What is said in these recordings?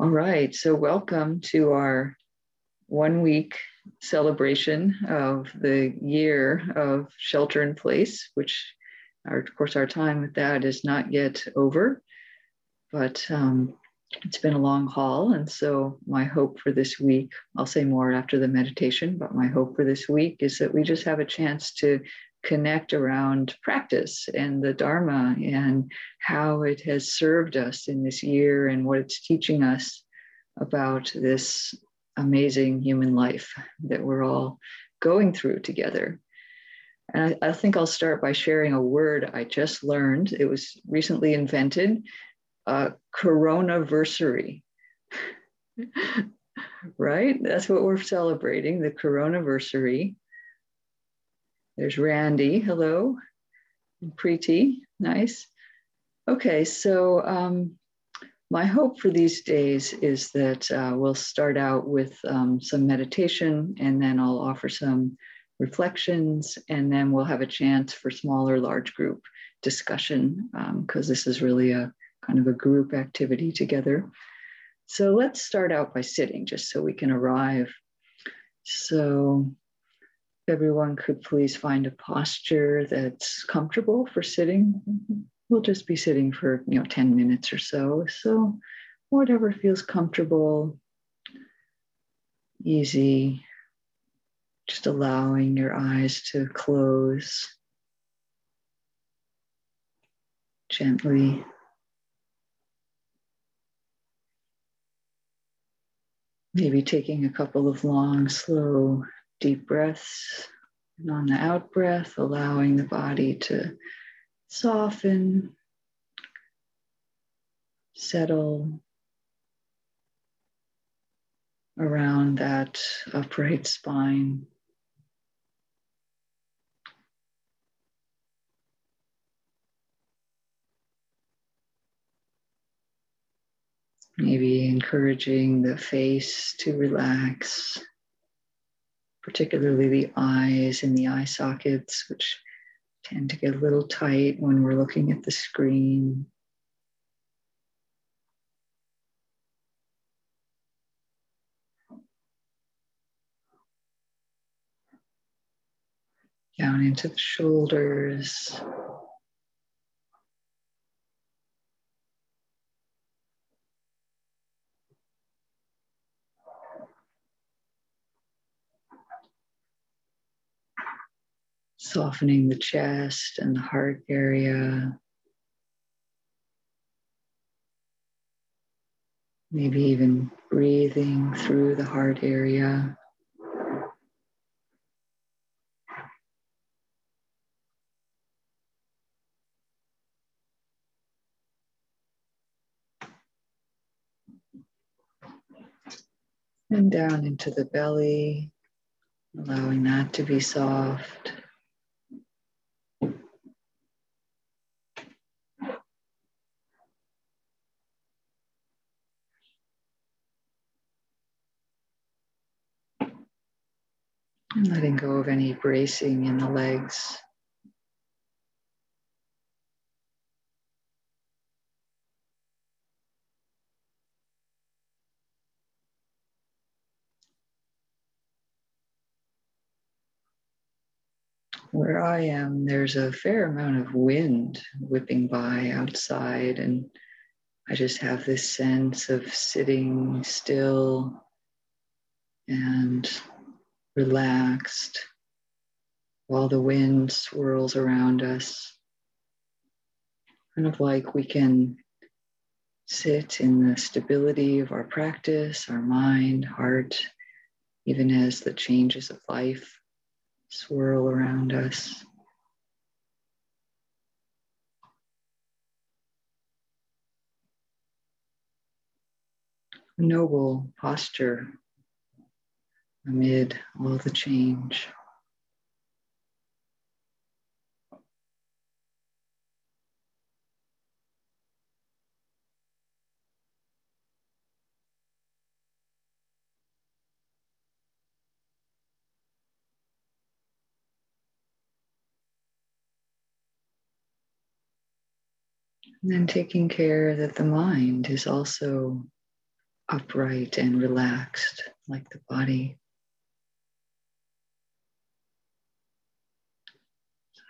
All right, so welcome to our one week celebration of the year of shelter in place, which, our, of course, our time with that is not yet over, but um, it's been a long haul. And so, my hope for this week, I'll say more after the meditation, but my hope for this week is that we just have a chance to connect around practice and the Dharma and how it has served us in this year and what it's teaching us about this amazing human life that we're all going through together. And I, I, think I'll start by sharing a word I just learned. It was recently invented uh, coronaversary. right? That's what we're celebrating the coronaversary. There's Randy. Hello. And Preeti. Nice. Okay, so um, my hope for these days is that uh, we'll start out with um, some meditation and then I'll offer some reflections and then we'll have a chance for smaller, large group discussion because um, this is really a kind of a group activity together. So let's start out by sitting just so we can arrive. So everyone could please find a posture that's comfortable for sitting. We'll just be sitting for, you know, 10 minutes or so. So whatever feels comfortable, easy, just allowing your eyes to close gently. Maybe taking a couple of long, slow deep breaths. And on the out breath, allowing the body to soften, settle around that upright spine. Maybe encouraging the face to relax particularly the eyes and the eye sockets, which tend to get a little tight when we're looking at the screen. Down into the shoulders. Softening the chest and the heart area. Maybe even breathing through the heart area. And down into the belly, allowing that to be soft. Letting go of any bracing in the legs. Where I am, there's a fair amount of wind whipping by outside, and I just have this sense of sitting still and relaxed while the wind swirls around us. Kind of like we can sit in the stability of our practice, our mind, heart, even as the changes of life swirl around us. noble posture amid all the change. And then taking care that the mind is also upright and relaxed like the body.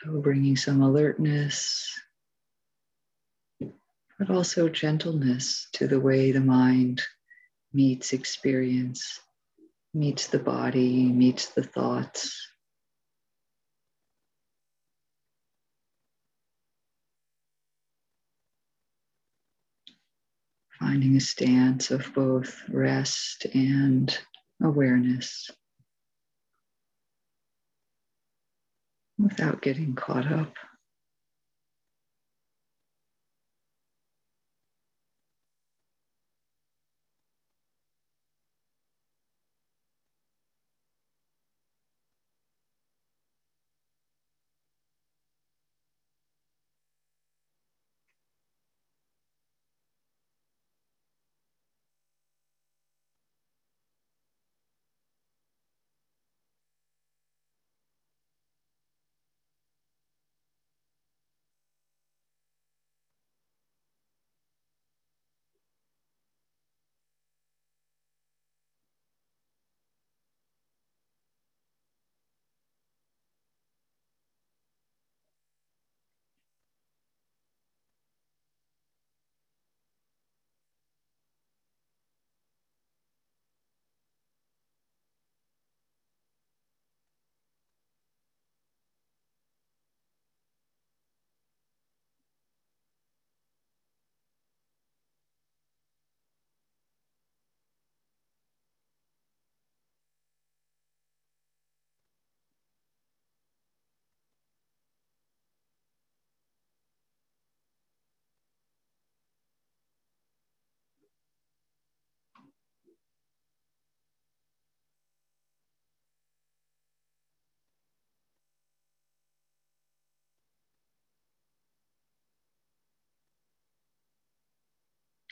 Bringing some alertness, but also gentleness to the way the mind meets experience, meets the body, meets the thoughts. Finding a stance of both rest and awareness without getting caught up.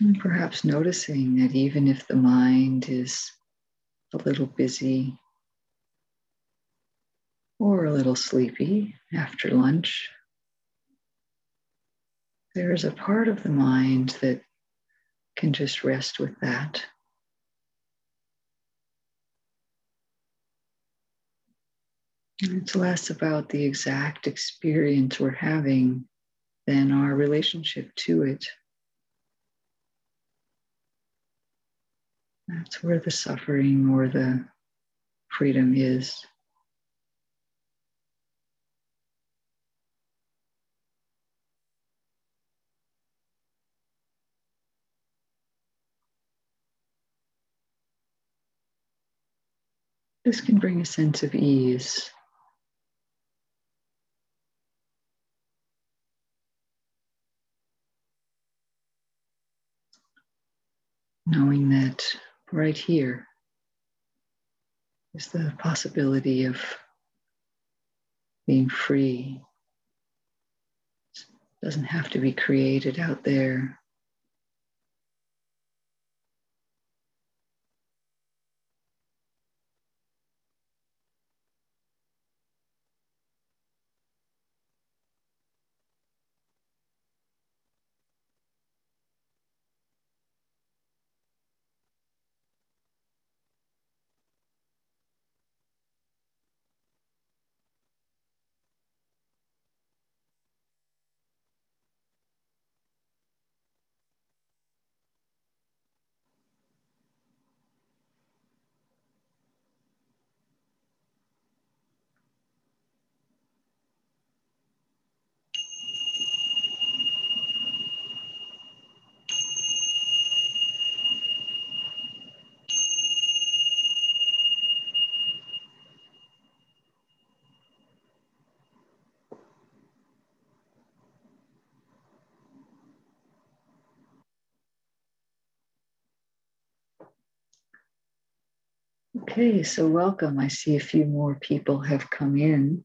And perhaps noticing that even if the mind is a little busy or a little sleepy after lunch, there is a part of the mind that can just rest with that. It's less about the exact experience we're having than our relationship to it. That's where the suffering or the freedom is. This can bring a sense of ease. Knowing that right here is the possibility of being free. It doesn't have to be created out there. Okay, so welcome. I see a few more people have come in.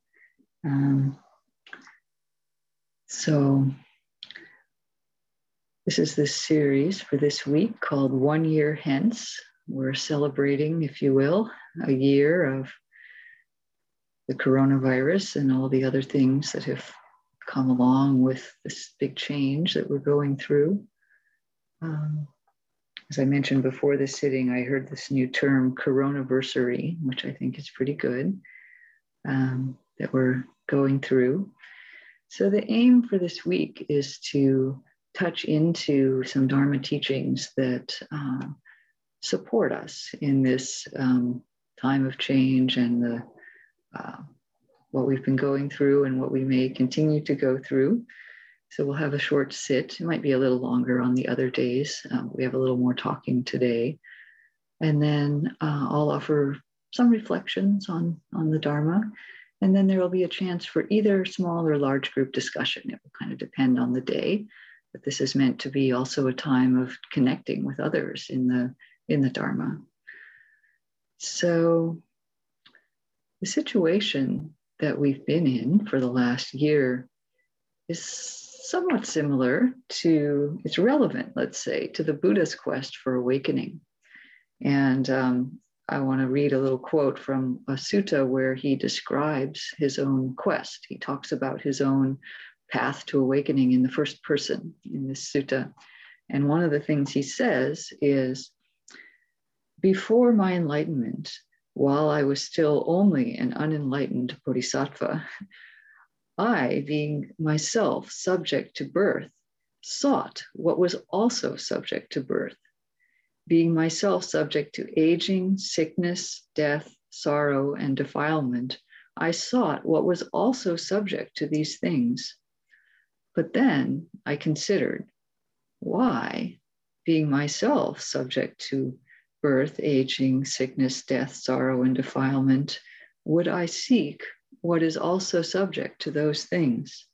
Um, so, this is this series for this week called One Year Hence. We're celebrating, if you will, a year of the coronavirus and all the other things that have come along with this big change that we're going through. Um, as I mentioned before this sitting, I heard this new term, coronaversary, which I think is pretty good um, that we're going through. So, the aim for this week is to touch into some Dharma teachings that uh, support us in this um, time of change and the uh, what we've been going through and what we may continue to go through. So we'll have a short sit. It might be a little longer on the other days. Um, we have a little more talking today. And then uh, I'll offer some reflections on, on the Dharma. And then there will be a chance for either small or large group discussion. It will kind of depend on the day. But this is meant to be also a time of connecting with others in the in the Dharma. So the situation that we've been in for the last year is somewhat similar to, it's relevant, let's say, to the Buddha's quest for awakening. And um, I want to read a little quote from a sutta where he describes his own quest. He talks about his own path to awakening in the first person in this sutta. And one of the things he says is before my enlightenment, while I was still only an unenlightened bodhisattva, I, being myself subject to birth, sought what was also subject to birth. Being myself subject to aging, sickness, death, sorrow, and defilement, I sought what was also subject to these things. But then I considered why, being myself subject to birth, aging, sickness, death, sorrow, and defilement, would I seek what is also subject to those things?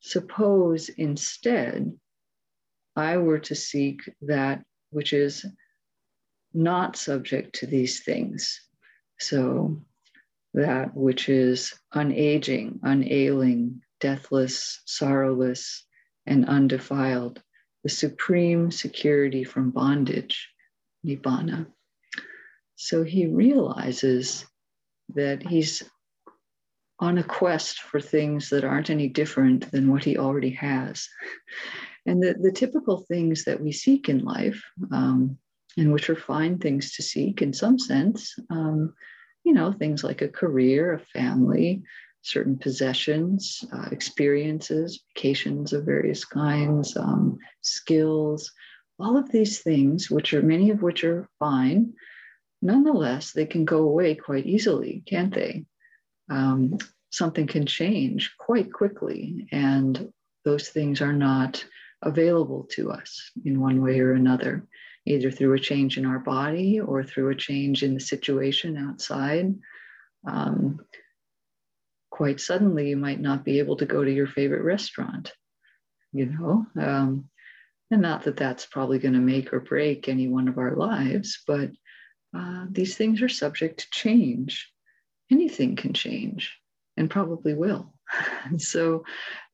Suppose instead I were to seek that which is not subject to these things. So, that which is unaging, unailing, deathless, sorrowless, and undefiled, the supreme security from bondage nibbana. So he realizes that he's on a quest for things that aren't any different than what he already has. And the, the typical things that we seek in life, um, and which are fine things to seek in some sense, um, you know, things like a career, a family, certain possessions, uh, experiences, vacations of various kinds, um, skills, all of these things, which are many of which are fine, nonetheless, they can go away quite easily, can't they? Um, something can change quite quickly, and those things are not available to us in one way or another, either through a change in our body or through a change in the situation outside. Um, quite suddenly, you might not be able to go to your favorite restaurant. You know, um, and not that that's probably going to make or break any one of our lives, but uh, these things are subject to change. Anything can change and probably will. And so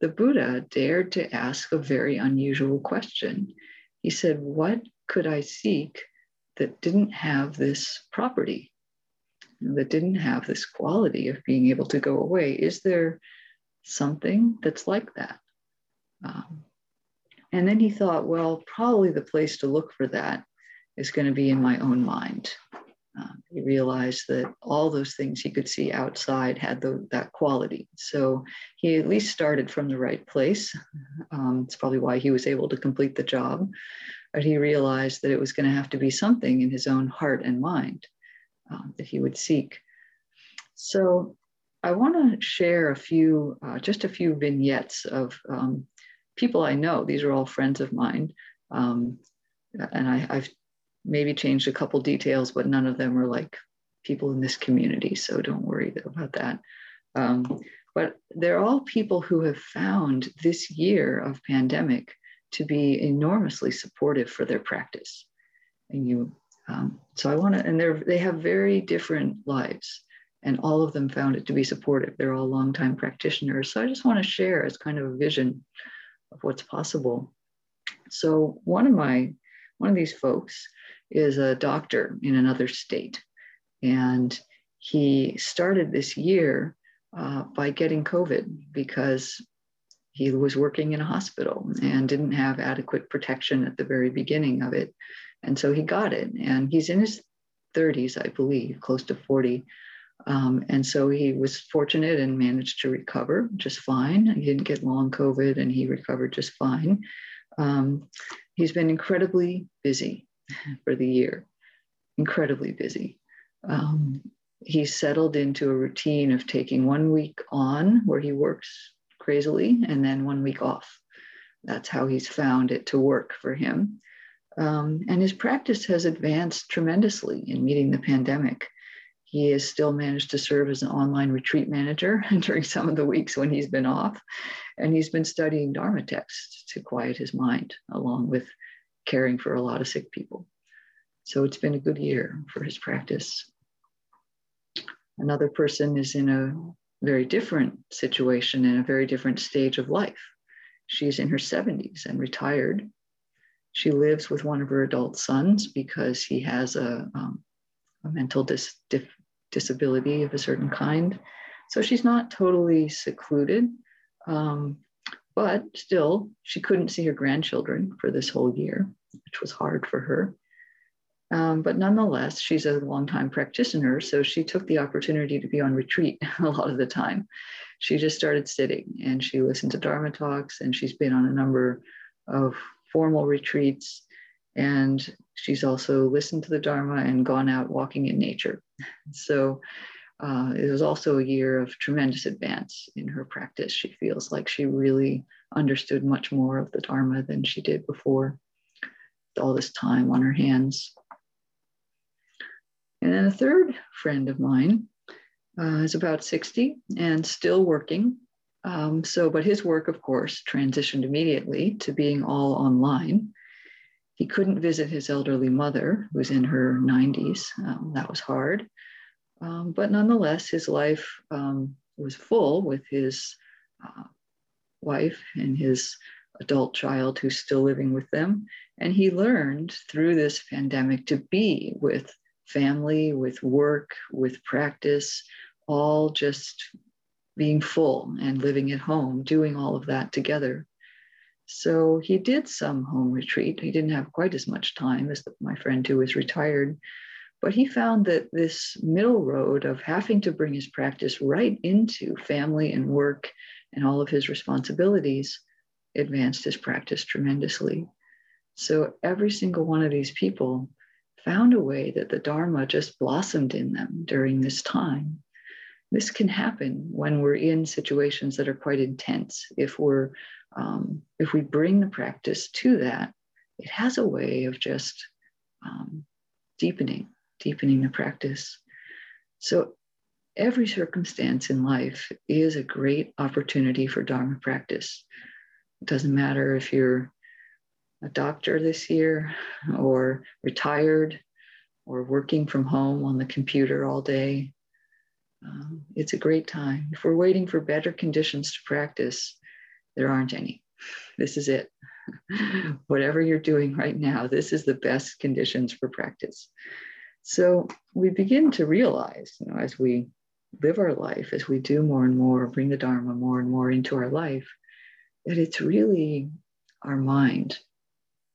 the Buddha dared to ask a very unusual question. He said, What could I seek that didn't have this property, that didn't have this quality of being able to go away? Is there something that's like that? Um, and then he thought, well, probably the place to look for that is going to be in my own mind. Uh, he realized that all those things he could see outside had the, that quality. So he at least started from the right place. Um, it's probably why he was able to complete the job. But he realized that it was going to have to be something in his own heart and mind um, that he would seek. So I want to share a few, uh, just a few vignettes of um, people I know. These are all friends of mine. Um, and I, have maybe changed a couple details, but none of them are like people in this community. So don't worry about that. Um, but they're all people who have found this year of pandemic to be enormously supportive for their practice. And you, um, so I want to, and they're they have very different lives, and all of them found it to be supportive. They're all longtime practitioners. So I just want to share as kind of a vision of what's possible. So one of my one of these folks is a doctor in another state, and he started this year uh, by getting COVID because he was working in a hospital and didn't have adequate protection at the very beginning of it. And so he got it. And he's in his 30s, I believe, close to 40. Um, and so he was fortunate and managed to recover just fine. He didn't get long COVID and he recovered just fine. Um, he's been incredibly busy for the year, incredibly busy. Um, he's settled into a routine of taking one week on where he works crazily and then one week off. That's how he's found it to work for him. Um, and his practice has advanced tremendously in meeting the pandemic. He has still managed to serve as an online retreat manager during some of the weeks when he's been off. And he's been studying Dharma texts to quiet his mind, along with caring for a lot of sick people. So it's been a good year for his practice. Another person is in a very different situation in a very different stage of life. She's in her 70s and retired. She lives with one of her adult sons because he has a, um, a mental dis- dif- disability of a certain kind. So she's not totally secluded, um, but still, she couldn't see her grandchildren for this whole year, which was hard for her. Um, but nonetheless, she's a longtime practitioner, so she took the opportunity to be on retreat a lot of the time. She just started sitting and she listened to Dharma talks, and she's been on a number of formal retreats. And she's also listened to the Dharma and gone out walking in nature. So uh, it was also a year of tremendous advance in her practice. She feels like she really understood much more of the Dharma than she did before. All this time on her hands. And then a third friend of mine uh, is about 60 and still working. Um, so, but his work, of course, transitioned immediately to being all online. He couldn't visit his elderly mother, who's in her 90s. Um, that was hard. Um, but nonetheless, his life um, was full with his uh, wife and his adult child who's still living with them. And he learned through this pandemic to be with family, with work, with practice, all just being full and living at home, doing all of that together. So he did some home retreat. He didn't have quite as much time as my friend who was retired, but he found that this middle road of having to bring his practice right into family and work and all of his responsibilities advanced his practice tremendously. So every single one of these people found a way that the Dharma just blossomed in them during this time. This can happen when we're in situations that are quite intense. If we're um, if we bring the practice to that, it has a way of just um, deepening, deepening the practice. So every circumstance in life is a great opportunity for Dharma practice. It doesn't matter if you're a doctor this year or retired or working from home on the computer all day. Um, it's a great time. If we're waiting for better conditions to practice, there aren't any. This is it. Whatever you're doing right now, this is the best conditions for practice. So we begin to realize, you know, as we live our life, as we do more and more, bring the Dharma more and more into our life, that it's really our mind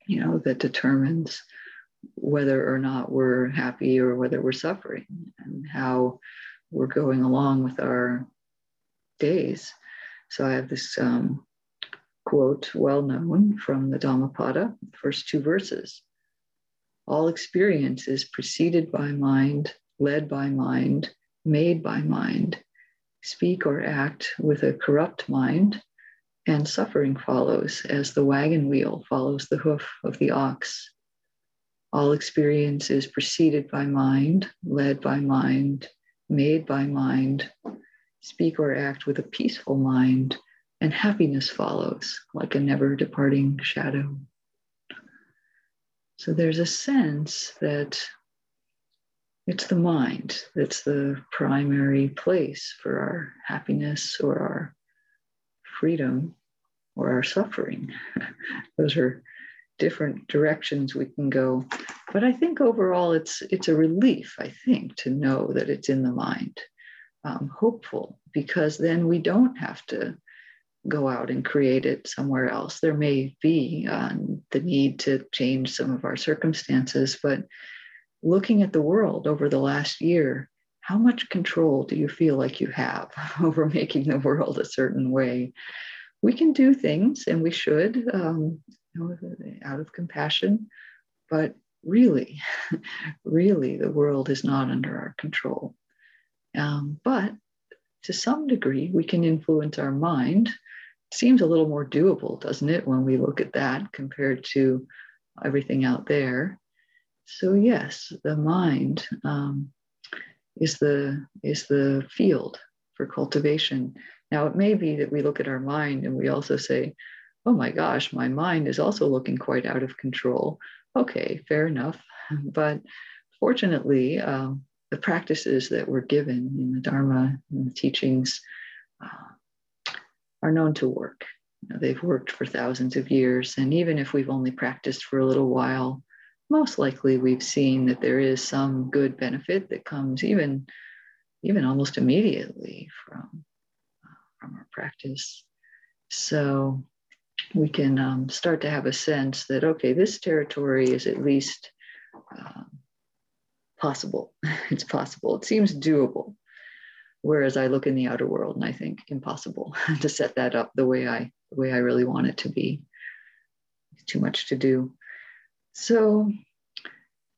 you know, that determines whether or not we're happy or whether we're suffering and how we're going along with our days. So I have this um, quote, well known from the Dhammapada, first two verses. All experience is preceded by mind, led by mind, made by mind. Speak or act with a corrupt mind, and suffering follows as the wagon wheel follows the hoof of the ox. All experience is preceded by mind, led by mind, made by mind. Speak or act with a peaceful mind, and happiness follows like a never departing shadow. So there's a sense that it's the mind that's the primary place for our happiness or our freedom or our suffering. Those are different directions we can go. But I think overall it's it's a relief, I think, to know that it's in the mind. Um, hopeful because then we don't have to go out and create it somewhere else. There may be um, the need to change some of our circumstances, but looking at the world over the last year, how much control do you feel like you have over making the world a certain way? We can do things, and we should, um, you know, out of compassion, but really, really, the world is not under our control. Um, but to some degree, we can influence our mind. Seems a little more doable, doesn't it, when we look at that compared to everything out there? So yes, the mind um, is the is the field for cultivation. Now it may be that we look at our mind and we also say, "Oh my gosh, my mind is also looking quite out of control." Okay, fair enough, but fortunately, um, the practices that were given in the Dharma and the teachings uh, are known to work. You know, they've worked for thousands of years. And even if we've only practiced for a little while, most likely we've seen that there is some good benefit that comes even, even almost immediately from, uh, from our practice. So we can um, start to have a sense that, okay, this territory is at least um, possible. it's possible. It seems doable. Whereas I look in the outer world and I think impossible to set that up the way I the way I really want it to be. It's too much to do. So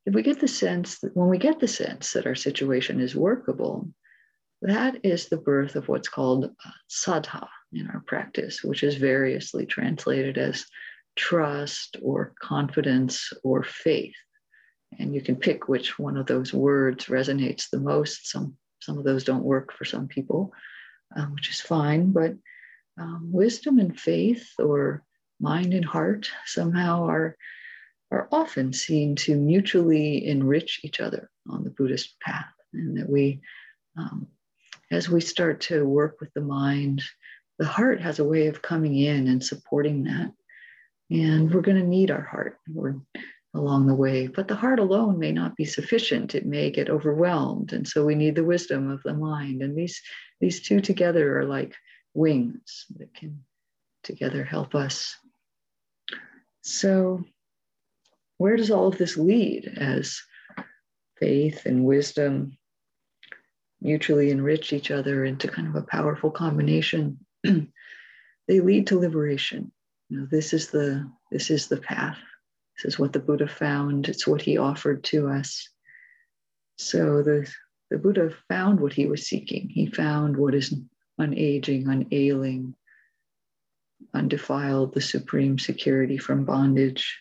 if we get the sense that when we get the sense that our situation is workable, that is the birth of what's called uh, saddha in our practice, which is variously translated as trust or confidence or faith and you can pick which one of those words resonates the most. Some some of those don't work for some people, um, which is fine. But um, wisdom and faith, or mind and heart, somehow are are often seen to mutually enrich each other on the Buddhist path, and that we, um, as we start to work with the mind, the heart has a way of coming in and supporting that. And we're going to need our heart. We're along the way. But the heart alone may not be sufficient. It may get overwhelmed. And so we need the wisdom of the mind. And these, these two together are like wings that can together help us. So, where does all of this lead as faith and wisdom mutually enrich each other into kind of a powerful combination? they lead to liberation. You know, this is the this is the path this is what the Buddha found, it's what he offered to us. So the, the Buddha found what he was seeking. He found what is unaging, unailing, undefiled, the supreme security from bondage.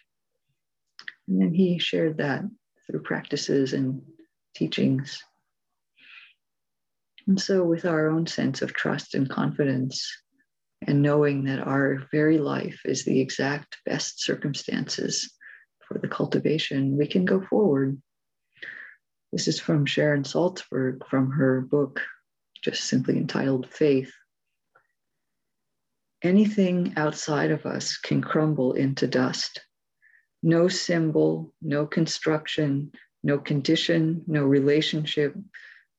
And then he shared that through practices and teachings. And so, with our own sense of trust and confidence, and knowing that our very life is the exact best circumstances for the cultivation, we can go forward. This is from Sharon Salzberg from her book, just simply entitled Faith. Anything outside of us can crumble into dust. No symbol, no construction, no condition, no relationship,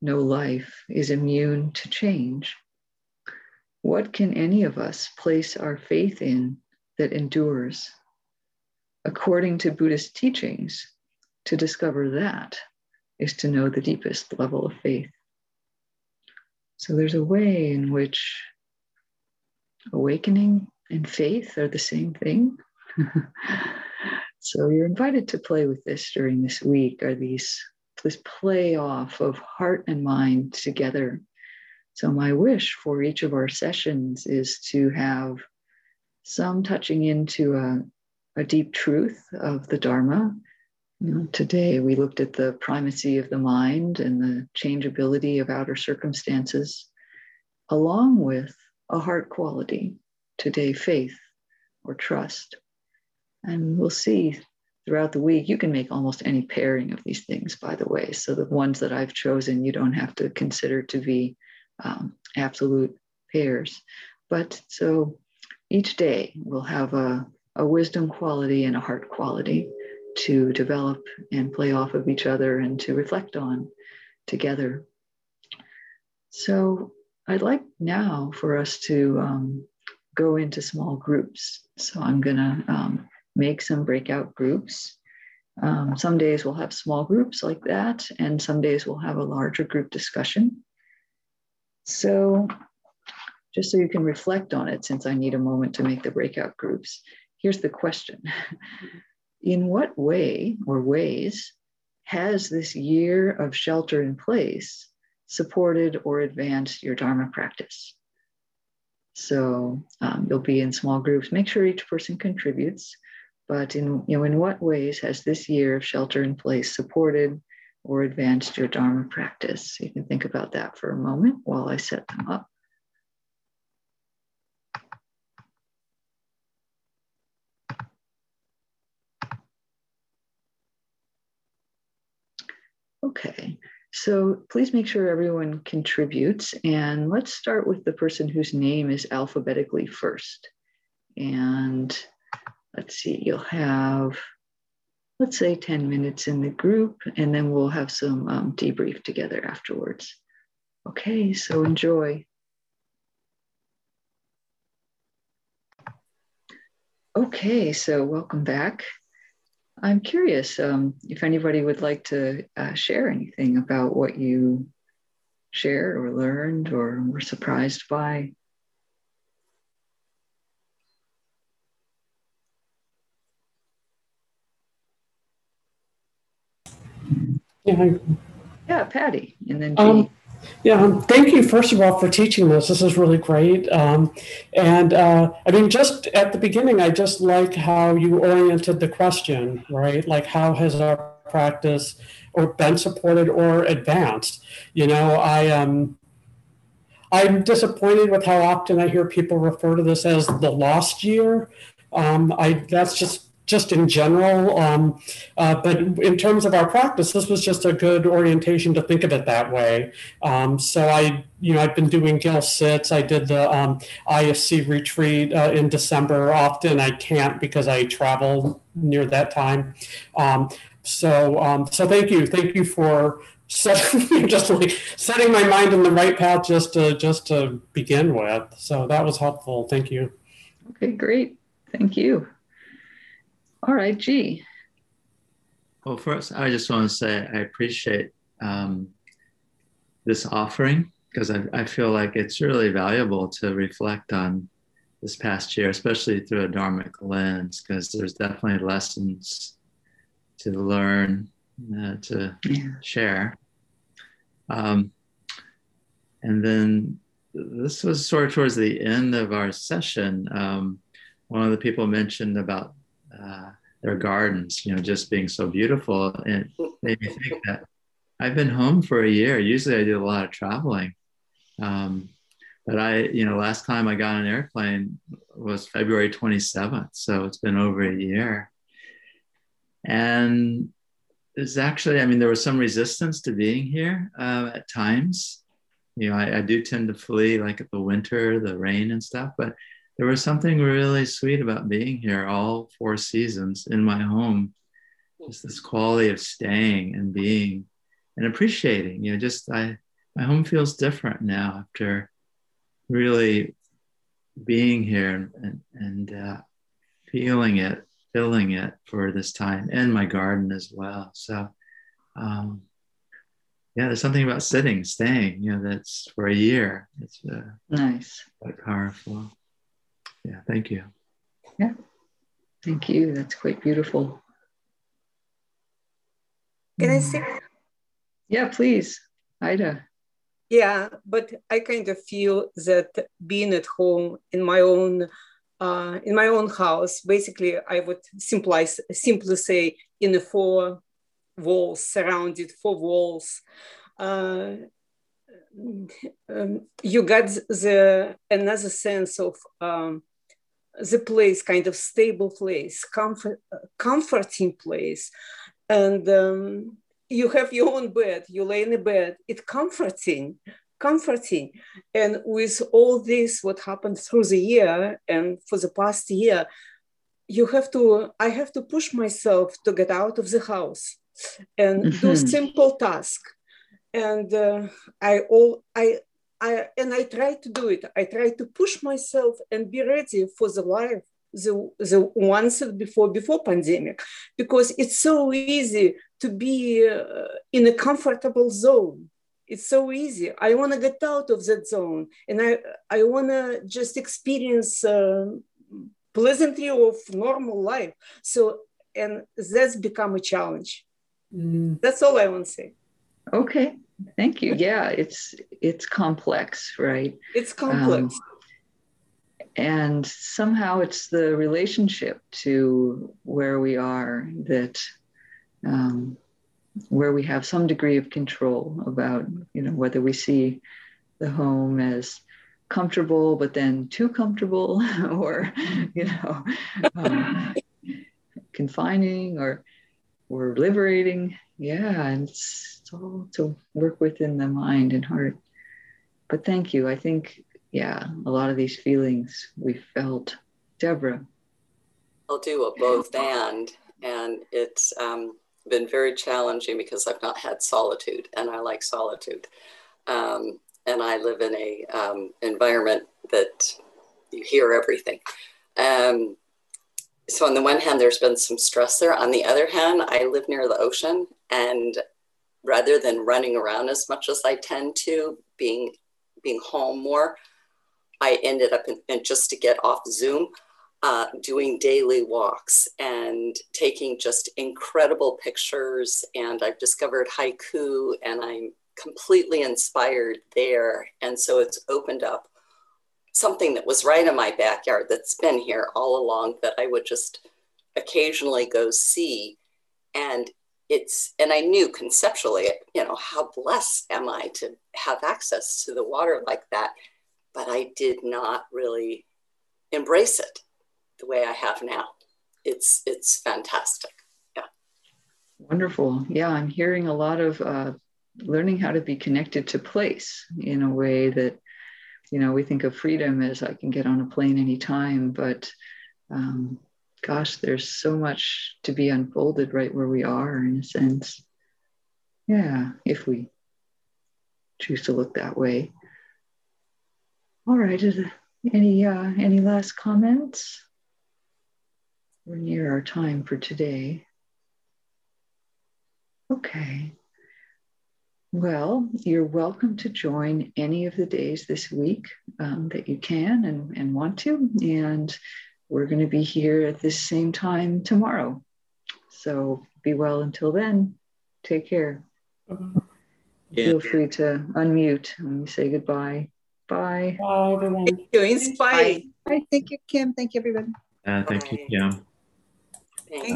no life is immune to change. What can any of us place our faith in that endures? According to Buddhist teachings, to discover that is to know the deepest level of faith. So there's a way in which awakening and faith are the same thing. so you're invited to play with this during this week are these this play off of heart and mind together. So my wish for each of our sessions is to have some touching into a, a deep truth of the Dharma. You know, today we looked at the primacy of the mind and the changeability of outer circumstances, along with a heart quality, today faith or trust. And we'll see throughout the week, you can make almost any pairing of these things, by the way. So the ones that I've chosen, you don't have to consider to be um, absolute pairs. But so each day we'll have a, a wisdom quality and a heart quality to develop and play off of each other and to reflect on together. So I'd like now for us to um, go into small groups. So I'm going to um, make some breakout groups. Um, some days we'll have small groups like that, and some days we'll have a larger group discussion. So just so you can reflect on it, since I need a moment to make the breakout groups, here's the question. In what way or ways has this year of shelter in place supported or advanced your Dharma practice? So um, you'll be in small groups. Make sure each person contributes. But in you know, in what ways has this year of shelter in place supported or advanced your Dharma practice? You can think about that for a moment while I set them up. Okay, so please make sure everyone contributes. And let's start with the person whose name is alphabetically first. And let's see, you'll have, let's say 10 minutes in the group, and then we'll have some um, debrief together afterwards. Okay, so enjoy. Okay, so welcome back. I'm curious um, if anybody would like to uh, share anything about what you shared or learned or were surprised by. Yeah, yeah Patty, and then um, yeah, um, thank you, first of all, for teaching this. This is really great. Um, and uh, I mean, just at the beginning, I just like how you oriented the question, right? Like, how has our practice or been supported or advanced? You know, I um, I'm disappointed with how often I hear people refer to this as the lost year. Um, I that's just just in general. Um, uh, but in terms of our practice, this was just a good orientation to think of it that way. Um, so I, you know, I've been doing Gil sits. I did the um, ISC retreat uh, in December. Often I can't because I travel near that time. Um, so, um, so thank you, thank you for just like setting my mind in the right path just to just to begin with. So that was helpful. Thank you. Okay, great. Thank you. All right, G. Well, first, I just want to say I appreciate um, this offering because I, I feel like it's really valuable to reflect on this past year, especially through a Dharmic lens, because there's definitely lessons to learn, uh, to yeah. share. Um, and then this was sort of towards the end of our session. Um, one of the people mentioned about uh, their gardens, you know, just being so beautiful. And made me think that I've been home for a year. Usually I do a lot of traveling. Um, but I, you know, last time I got on an airplane was February 27th. So it's been over a year. And it's actually, I mean, there was some resistance to being here uh, at times. You know, I, I do tend to flee like at the winter, the rain and stuff, but there was something really sweet about being here all four seasons in my home. Just this quality of staying and being and appreciating. You know, just I my home feels different now after really being here and and uh, feeling it, filling it for this time, and my garden as well. So, um, yeah, there's something about sitting, staying. You know, that's for a year. It's uh, nice, quite powerful. Yeah, thank you. Yeah, thank you. That's quite beautiful. Can I say? Yeah, please, Ida. Yeah, but I kind of feel that being at home in my own uh, in my own house, basically, I would simply simply say in the four walls, surrounded four walls. Uh, um, you got the another sense of um, the place kind of stable place comfort comforting place. And um, you have your own bed you lay in a bed. It's comforting comforting. And with all this what happened through the year and for the past year you have to i have to push myself to get out of the house and mm-hmm. do simple task. And uh, i all i I and I try to do it. I try to push myself and be ready for the life, the, the ones before before pandemic, because it's so easy to be uh, in a comfortable zone. It's so easy. I want to get out of that zone, and I I want to just experience uh, pleasantly of normal life. So and that's become a challenge. Mm. That's all I want to say. Okay, thank you. Yeah, it's it's complex, right? It's complex. Um, and somehow it's the relationship to where we are that um, where we have some degree of control about you know whether we see the home as comfortable but then too comfortable or you know um, confining or or liberating yeah and it's, it's all to work within the mind and heart. But thank you. I think yeah a lot of these feelings we felt deborah. I'll do a both and and it's um, been very challenging because i've not had solitude and i like solitude. Um, and i live in a um, environment that you hear everything. Um, so on the one hand there's been some stress there. On the other hand i live near the ocean and rather than running around as much as i tend to being being home more i ended up in, in just to get off zoom uh, doing daily walks and taking just incredible pictures and i've discovered haiku and i'm completely inspired there and so it's opened up something that was right in my backyard that's been here all along that I would just occasionally go see. And it's, and I knew conceptually, you know, how blessed am I to have access to the water like that. But I did not really embrace it the way I have now. It's, it's fantastic. Yeah. Wonderful. Yeah. I'm hearing a lot of uh, learning how to be connected to place in a way that you know, we think of freedom as I can get on a plane anytime, but um, gosh, there's so much to be unfolded right where we are in a sense. Yeah, if we choose to look that way. All right, is any uh, any last comments? We're near our time for today. Okay. Well, you're welcome to join any of the days this week um, that you can and, and want to. And we're going to be here at this same time tomorrow. So be well until then. Take care. Yeah. Feel free to unmute when we say goodbye. Bye. Bye, everyone. Thank you. Inspiring. Bye. Thank you, Kim. Thank you, everybody. Uh, thank Bye. you, Kim.